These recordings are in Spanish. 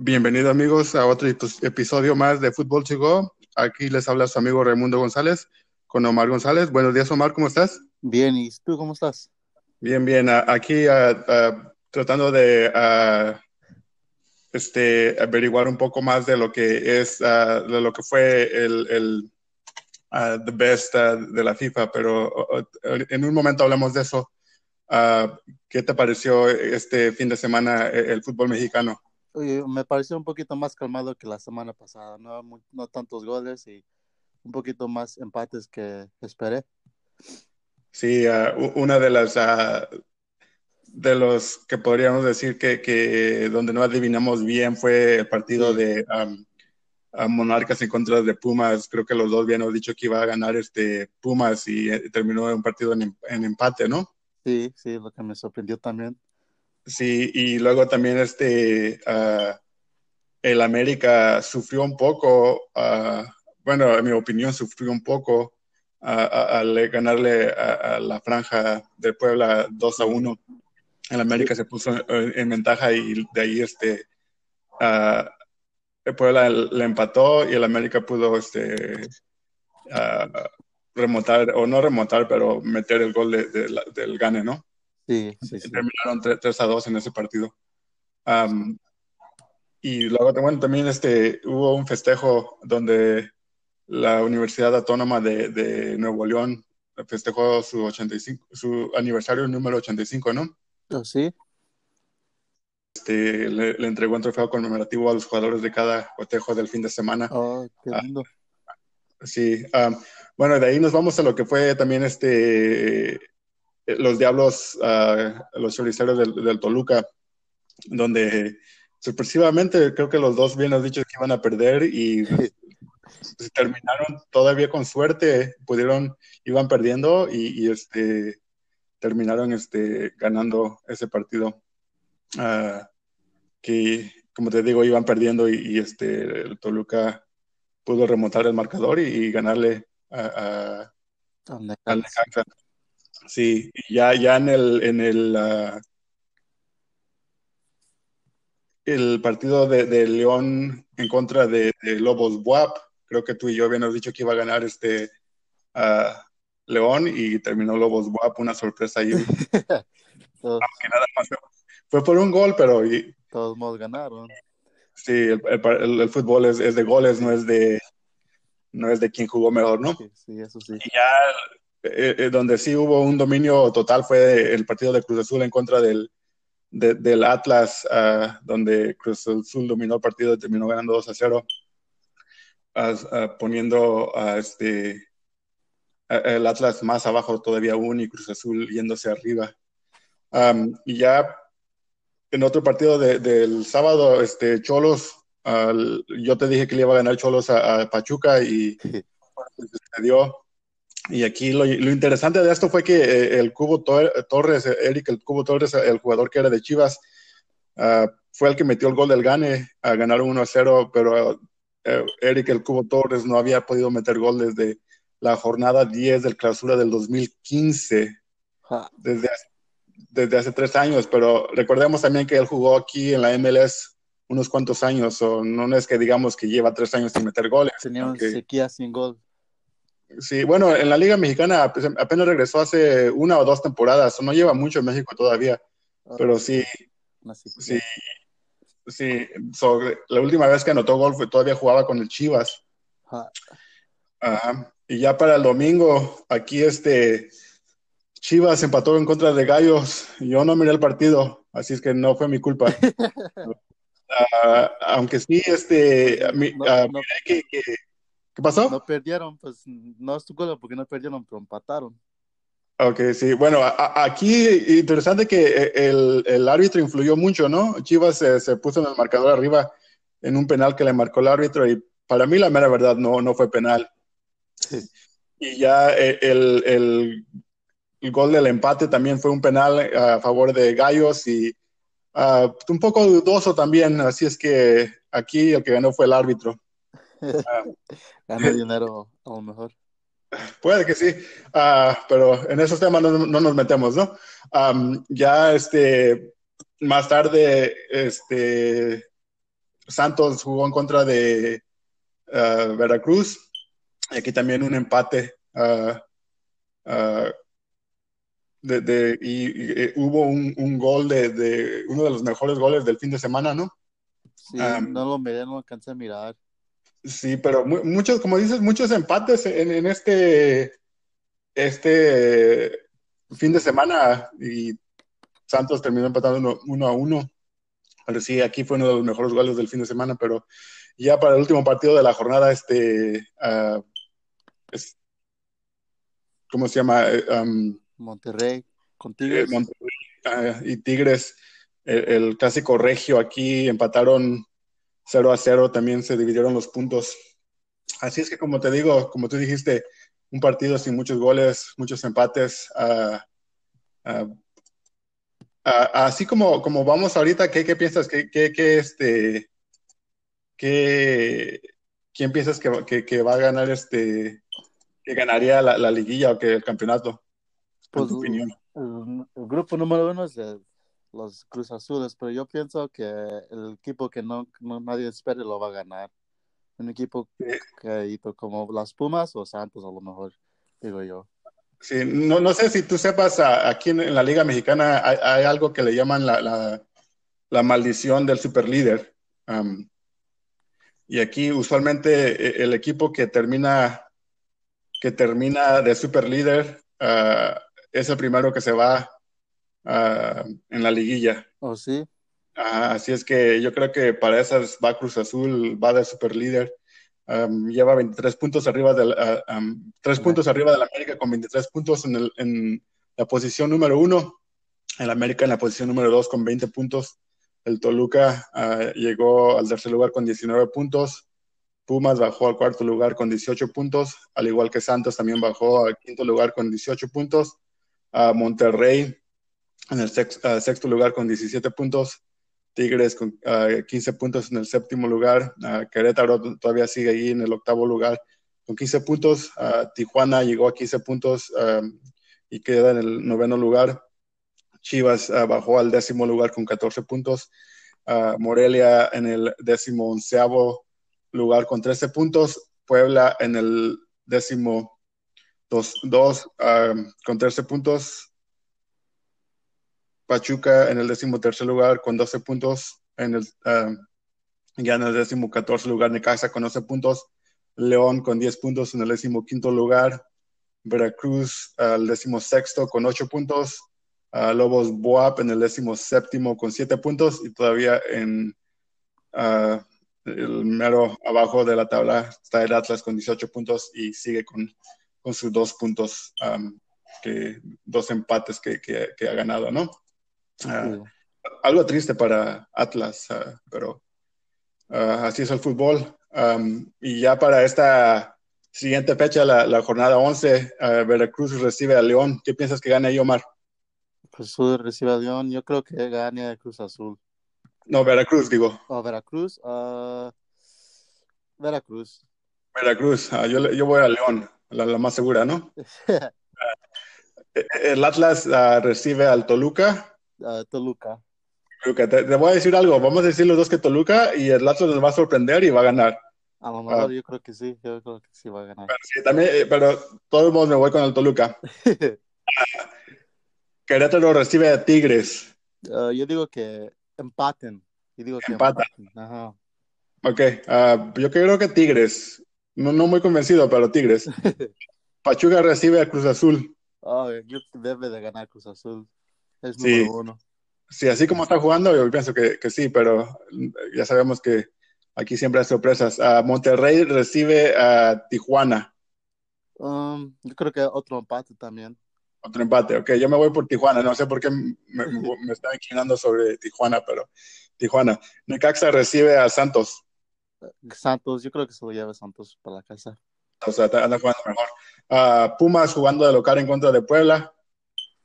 Bienvenidos amigos a otro episodio más de Fútbol Chico. Aquí les habla su amigo Raimundo González con Omar González. Buenos días Omar, ¿cómo estás? Bien, ¿y tú cómo estás? Bien, bien. Aquí tratando de este, averiguar un poco más de lo que es, de lo que fue el, el the best de la FIFA, pero en un momento hablamos de eso. ¿Qué te pareció este fin de semana el fútbol mexicano? Me pareció un poquito más calmado que la semana pasada, no, no tantos goles y un poquito más empates que esperé. Sí, uh, una de las uh, de los que podríamos decir que, que, donde no adivinamos bien fue el partido de um, Monarcas en contra de Pumas. Creo que los dos habíamos dicho que iba a ganar este Pumas y eh, terminó un partido en, en empate, ¿no? Sí, sí, lo que me sorprendió también. Sí, y luego también este, uh, el América sufrió un poco, uh, bueno, en mi opinión sufrió un poco uh, al ganarle a, la franja de Puebla 2 a 1. El América se puso en, ventaja y de ahí este, Puebla le empató y el América pudo este, remontar, o no remontar, pero meter el gol del gane, ¿no? Sí, sí, Terminaron 3, a 2 en ese partido. y luego bueno, también este, hubo un festejo donde la Universidad Autónoma de, de Nuevo León festejó su, 85, su aniversario número 85, ¿no? Oh, sí. Este, le, entregó un trofeo conmemorativo a los jugadores de cada cotejo del fin de semana. Oh, qué ah, lindo. sí. bueno, de ahí nos vamos a lo que fue también este los Diablos, uh, los choriceros del, Toluca, donde sorpresivamente creo que los dos bien has dicho que iban a perder y terminaron todavía con suerte, pudieron, iban perdiendo y, este, terminaron este, ganando ese partido. Uh, que, como te digo, iban perdiendo y, este, el Toluca pudo remontar el marcador y, ganarle a, al Necaxa. Sí, ya, ya en el, en el, ah, el partido de, León en contra de, Lobos Buap, creo que tú y yo habíamos dicho que iba a ganar este uh, León y terminó Lobos Buap, una sorpresa ahí. Aunque nada más fue por un gol, pero... Y, Todos modos ganaron. Sí, el, el, fútbol es, es, de goles, no es de no es de quién jugó mejor, ¿no? Sí, eso sí. Y ya eh, eh, donde sí hubo un dominio total fue el partido de Cruz Azul en contra del, del Atlas, uh, donde Cruz Azul dominó el partido y terminó ganando 2 a 0, uh, poniendo a este, el Atlas más abajo todavía aún y Cruz Azul yéndose arriba. Um, y ya en otro partido de, del sábado, este, Cholos, yo te dije que le iba a ganar Cholos a, a Pachuca y se dio y aquí lo, interesante de esto fue que eh, el Cubo Torres, Eric, el Cubo Torres, el jugador que era de Chivas, ah, fue el que metió el gol del Gane a ganar 1 a 0, pero eh, Eric, el Cubo Torres, no había podido meter gol desde la jornada 10 del clausura del 2015, desde, desde hace tres años, pero recordemos también que él jugó aquí en la MLS unos cuantos años, o no es que digamos que lleva tres años sin meter goles. Tenía un sequía sin gol. Sí, bueno, en la Liga Mexicana apenas regresó hace una o dos temporadas, no lleva mucho en México todavía, ah. pero sí, sí, sí, la última vez que anotó gol fue, todavía jugaba con el Chivas. Ajá. Y ya para el domingo, aquí este Chivas empató en contra de Gallos. Yo no miré el partido, así es que no fue mi culpa. Ah, aunque sí, este, ah, que ¿Qué pasó? No perdieron, pues no es tu culpa porque no perdieron, pero empataron. Ok, sí. Bueno, aquí interesante que eh, el, el, árbitro influyó mucho, ¿no? Chivas se, se, puso en el marcador arriba en un penal que le marcó el árbitro y para mí la mera verdad no, no fue penal. Y ya eh, el, el, el, gol del empate también fue un penal a favor de Gallos y uh, un poco dudoso también, así es que aquí el que ganó fue el árbitro. Gana dinero a lo mejor. Puede que sí, ah, pero en esos temas no, nos metemos, ¿no? ya este, más tarde, este, Santos jugó en contra de uh, Veracruz. Aquí también un empate. Uh, de, de, y, hubo un, un gol de, de, uno de los mejores goles del fin de semana, ¿no? Sí, um, no lo miré, no alcancé a mirar. Sí, pero muchos, como dices, muchos empates en, en este, este fin de semana y Santos terminó empatando uno, uno, a uno. Pero sí, aquí fue uno de los mejores goles del fin de semana, pero ya para el último partido de la jornada, este, uh, es, ¿cómo se llama? Um, Monterrey con Tigres. Uh, y Tigres, el, el, clásico regio aquí empataron 0 a 0, también se dividieron los puntos. Así es que como te digo, como tú dijiste, un partido sin muchos goles, muchos empates. Uh, uh, así como, como vamos ahorita, ¿qué, qué piensas? ¿Qué, qué, qué este, qué, ¿Quién piensas que, que, que, va a ganar este, que ganaría la, la liguilla o que el campeonato? Pues, opinión? El, el, grupo número uno es de los Cruz Azules, pero yo pienso que el equipo que no, no nadie espere lo va a ganar. Un equipo que como las Pumas o Santos a lo mejor, digo yo. Sí, no, no sé si tú sepas, aquí en, en la Liga Mexicana hay, hay, algo que le llaman la, la, la maldición del superlíder. Um, y aquí usualmente el equipo que termina, que termina de superlíder uh, es el primero que se va uh, en la liguilla. ¿Oh, sí? Uh, así es que yo creo que para esas va Cruz Azul, va de super líder. Um, lleva 23 puntos arriba del, uh, um, 3 puntos arriba del América con 23 puntos en, el, en la posición número 1. El América en la posición número 2 con 20 puntos. El Toluca uh, llegó al tercer lugar con 19 puntos. Pumas bajó al cuarto lugar con 18 puntos, al igual que Santos también bajó al quinto lugar con 18 puntos. Uh, Monterrey en el uh, sexto lugar con 17 puntos. Tigres con uh, 15 puntos en el séptimo lugar. Querétaro todavía sigue ahí en el octavo lugar con 15 puntos. Tijuana llegó a 15 puntos y queda en el noveno lugar. Chivas bajó al décimo lugar con 14 puntos. Morelia en el décimo onceavo lugar con 13 puntos. Puebla en el décimo dos, dos con 13 puntos. Pachuca en el décimo tercer lugar con 12 puntos. En el, uh, ya en el décimo catorce lugar, Necaxa con 12 puntos. León con 10 puntos en el décimo quinto lugar. Veracruz al décimo sexto con 8 puntos. Uh, Lobos Boap en el décimo séptimo con 7 puntos. Y todavía en uh, el mero abajo de la tabla está el Atlas con 18 puntos y sigue con, con sus dos puntos, que, dos empates que ha ganado, ¿no? Uh, algo triste para Atlas, uh, pero uh, así es el fútbol. Um, y ya para esta siguiente fecha, la, la jornada 11, Veracruz recibe a León. ¿Qué piensas que gane ahí, Omar? Cruz recibe a León. Yo creo que gane a Cruz Azul. No, Veracruz, digo. Oh, Veracruz. Veracruz. Veracruz. yo, yo voy a León, la, la más segura, ¿no? el Atlas recibe al Toluca. Uh, Toluca. Toluca. Te, te, voy a decir algo. Vamos a decir los dos que Toluca y el Atlas nos va a sorprender y va a ganar. A lo mejor uh, yo creo que sí. Yo creo que sí va a ganar. Pero, sí, también, eh, pero todos modos me voy con el Toluca. Querétaro recibe a Tigres. Uh, yo digo que empaten. Yo digo que Empata. empaten. Ajá. Ok. yo creo que Tigres. No, no muy convencido, pero Tigres. Pachuca recibe a Cruz Azul. Oh, yo debe de ganar Cruz Azul. Es sí. número uno. Sí, así como está jugando, yo pienso que, que sí, pero ya sabemos que aquí siempre hay sorpresas. Uh, Monterrey recibe a Tijuana. Um, yo creo que otro empate también. Otro empate, ok. Yo me voy por Tijuana. No sé por qué me, me estaba inclinando sobre Tijuana, pero Tijuana. Necaxa recibe a Santos. Santos, yo creo que se lo lleva Santos para la casa. O sea, anda jugando mejor. Uh, Pumas jugando de local en contra de Puebla.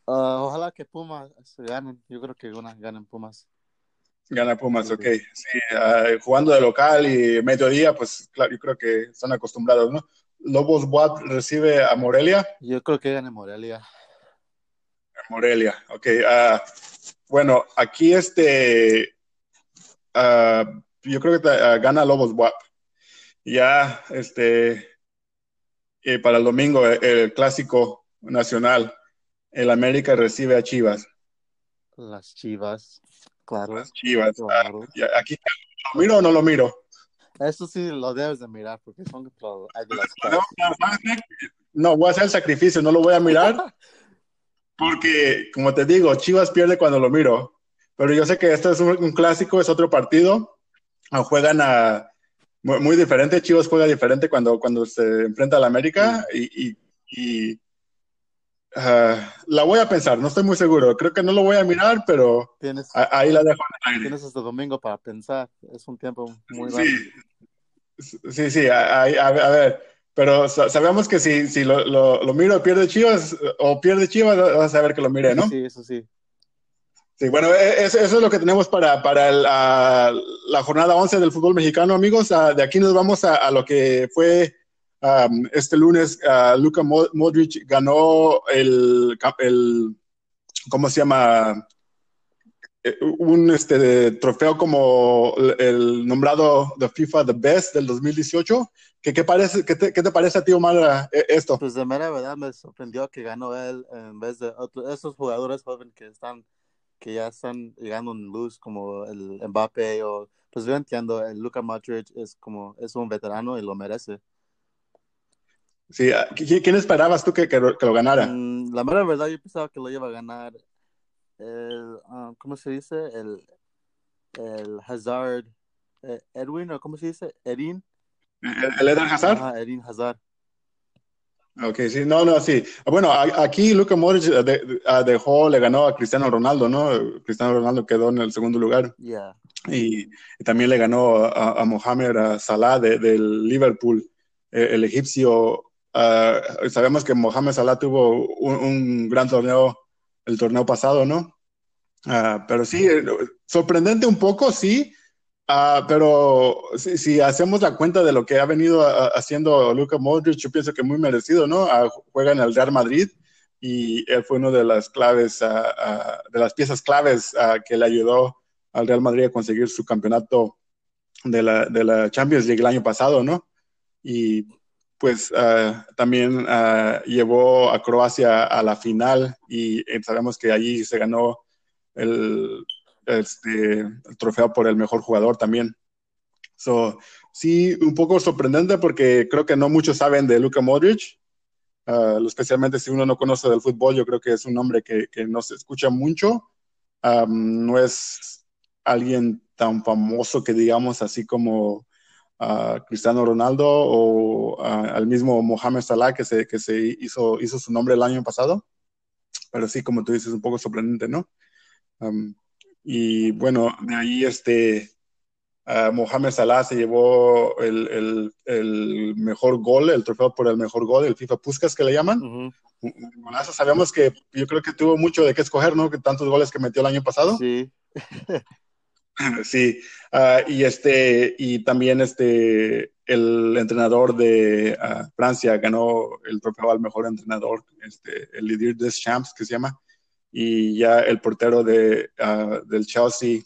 Uh, ojalá que Pumas ganen. Yo creo que ganen Pumas. Gana Pumas, ok. Sí, uh, jugando de local y mediodía, pues claro, yo creo que están acostumbrados, ¿no? Lobos Boat recibe a Morelia. Yo creo que gane Morelia. Morelia, ok. Uh, bueno, aquí este. Uh, yo creo que gana Lobos WAP. Ya, este, eh, para el domingo, el, el clásico nacional, el América recibe a Chivas. Las Chivas, claro. Las Chivas. ah, Claro. aquí, ¿lo miro o no lo miro? Eso sí lo debes de mirar porque son los Águilas. No, voy a hacer el sacrificio, no lo voy a mirar porque, como te digo, Chivas pierde cuando lo miro. Pero yo sé que esto es un, un clásico, es otro partido. Juegan a muy, muy diferente. Chivas juega diferente cuando, cuando se enfrenta al América y, y- y, ah, la voy a pensar, no estoy muy seguro. Creo que no lo voy a mirar, pero Tienes, ahí la dejo en el aire. tienes hasta domingo para pensar. Es un tiempo muy largo. Sí, sí, sí, a, a- a- ver, pero sa- sabemos que si, si lo, lo, lo miro pierde Chivas o pierde Chivas, vas a saber que lo miré, ¿no? Sí, eso sí. Sí, bueno, e- eso, eso es lo que tenemos para, para el, la jornada 11 del fútbol mexicano, amigos. Ah, de aquí nos vamos a, a lo que fue am, este lunes. ah, Luka Mo- Modric ganó el, el, ¿cómo se llama? Eh, Un este, trofeo como el, el nombrado de FIFA The Best del 2018. ¿Qué, qué, parece, qué, te, qué te parece a ti, Omar, eh, esto? Pues de mera verdad me sorprendió que ganó él en vez de otros, esos jugadores jóvenes que están, que ya están llegando en luz como el Mbappé o, pues yo entiendo, el Luka Modric es como, es un veterano y lo merece. Sí, ah, ¿qui- ¿Quién esperabas tú que, que lo- que lo ganara? Mm, la mera verdad yo pensaba que lo iba a ganar el, ah, ¿cómo se dice? El, el Hazard, eh, Edwin, o ¿cómo se dice? Edin. ¿El, el Eden Hazard? Ajá, Edin Hazard. Ok, sí, no, no, sí. Bueno, a- aquí Luka Modric eh, de- de- ah, dejó, le ganó a Cristiano Ronaldo, ¿no? Cristiano Ronaldo quedó en el segundo lugar Yeah. y, y también le ganó a, a Mohamed a Salah de- del Liverpool, eh, el egipcio. Ah, sabemos que Mohamed Salah tuvo un, un gran torneo el torneo pasado, ¿no? Ah, pero sí, eh, sorprendente un poco, sí. Ah, pero si, si hacemos la cuenta de lo que ha venido haciendo Luka Modric, yo pienso que muy merecido, ¿no? Juega en el Real Madrid y él fue una de las claves, de las piezas claves que le ayudó al Real Madrid a conseguir su campeonato de la, de la Champions League el año pasado, ¿no? Y pues ah, también ah, llevó a Croacia a la final y eh, sabemos que allí se ganó el, este, el trofeo por el mejor jugador también. So, sí, un poco sorprendente porque creo que no muchos saben de Luka Modric, uh, especialmente si uno no conoce del fútbol, yo creo que es un nombre que, que no se escucha mucho. Um, no es alguien tan famoso que digamos así como uh, Cristiano Ronaldo o uh, al mismo Mohamed Salah que se, que se hizo, hizo su nombre el año pasado. Pero sí, como tú dices, un poco sorprendente, ¿no? Um, y bueno, de ahí este uh, Mohamed Salah se llevó el, el, el, mejor gol, el trofeo por el mejor gol, el FIFA Puskas que le llaman. Uh -huh. Sabemos que yo creo que tuvo mucho de qué escoger, ¿no? Que tantos goles que metió el año pasado. Sí. sí. Uh, y este, y también este, el entrenador de uh, Francia ganó el trofeo al mejor entrenador, este, el Lidier des Champs, que se llama y ya el portero de, uh, del Chelsea,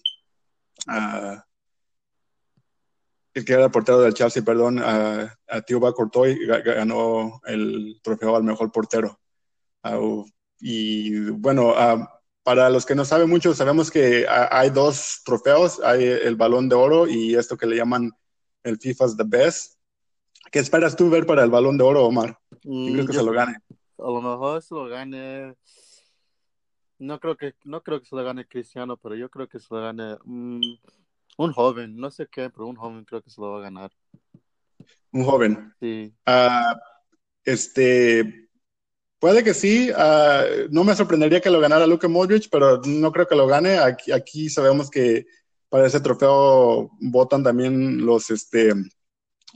el que era el portero del Chelsea, perdón, a Thibaut Courtois ganó el trofeo al mejor portero. y bueno, para los que no saben mucho, sabemos que hay dos trofeos, hay el balón de oro y esto que le llaman el FIFA's The Best. ¿Qué esperas tú ver para el balón de oro, Omar? ¿Quién crees que Yo- se lo gane? A lo mejor se lo gane. No creo que no creo que se lo gane Cristiano, pero yo creo que se lo gane mm, un joven. No sé qué, pero un joven creo que se lo va a ganar. Un joven. Sí. Ah, este, puede que sí. ah, no me sorprendería que lo ganara Luka Modric, pero no creo que lo gane. Aquí, aquí sabemos que para ese trofeo votan también los, este,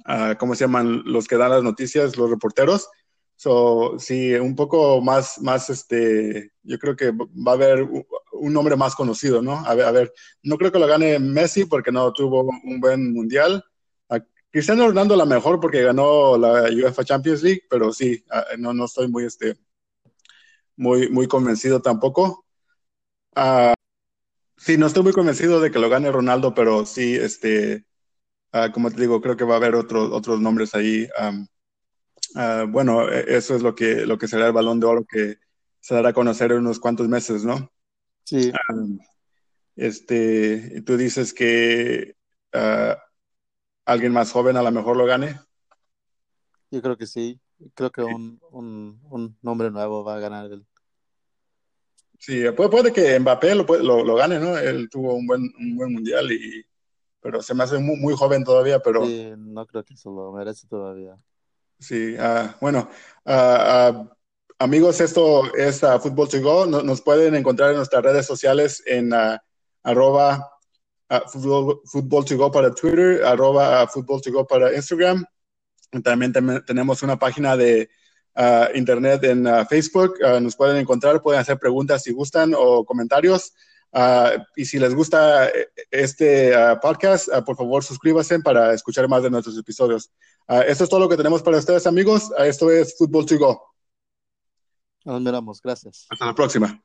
ah, ¿cómo se llaman? Los que dan las noticias, los reporteros. So, sí, un poco más, más, este, yo creo que va a haber un nombre más conocido, ¿no? A ver, a ver, no creo que lo gane Messi porque no tuvo un buen mundial. Cristiano Ronaldo la mejor porque ganó la UEFA Champions League, pero sí, ah, no, no estoy muy, este, muy, muy convencido tampoco. Ah, sí, no estoy muy convencido de que lo gane Ronaldo, pero sí, este, como te digo, creo que va a haber otros otros nombres ahí. bueno, e, eso es lo que, lo que será el balón de oro que se dará a conocer en unos cuantos meses, ¿no? Sí. este, tú dices que alguien más joven a lo mejor lo gane. Yo creo que sí. Creo que un, un, un nombre nuevo va a ganar el. Sí, puede, puede que Mbappé lo, lo, lo, gane, ¿no? Él tuvo un buen, un buen mundial y pero se me hace muy, muy joven todavía, pero... Sí, no creo que se lo merece todavía. Sí, uh, bueno, uh, uh, amigos, esto es Fútbol to Go. Nos, nos, pueden encontrar en nuestras redes sociales en arroba Fútbol to Go para Twitter, arroba Fútbol to Go para Instagram. También tenemos una página de uh, internet en uh, Facebook. Uh, nos pueden encontrar, pueden hacer preguntas si gustan o comentarios. y si les gusta eh, este podcast, por favor suscríbanse para escuchar más de nuestros episodios. esto es todo lo que tenemos para ustedes, amigos. esto es Fútbol to Go. Nos miramos. Gracias. Hasta la próxima.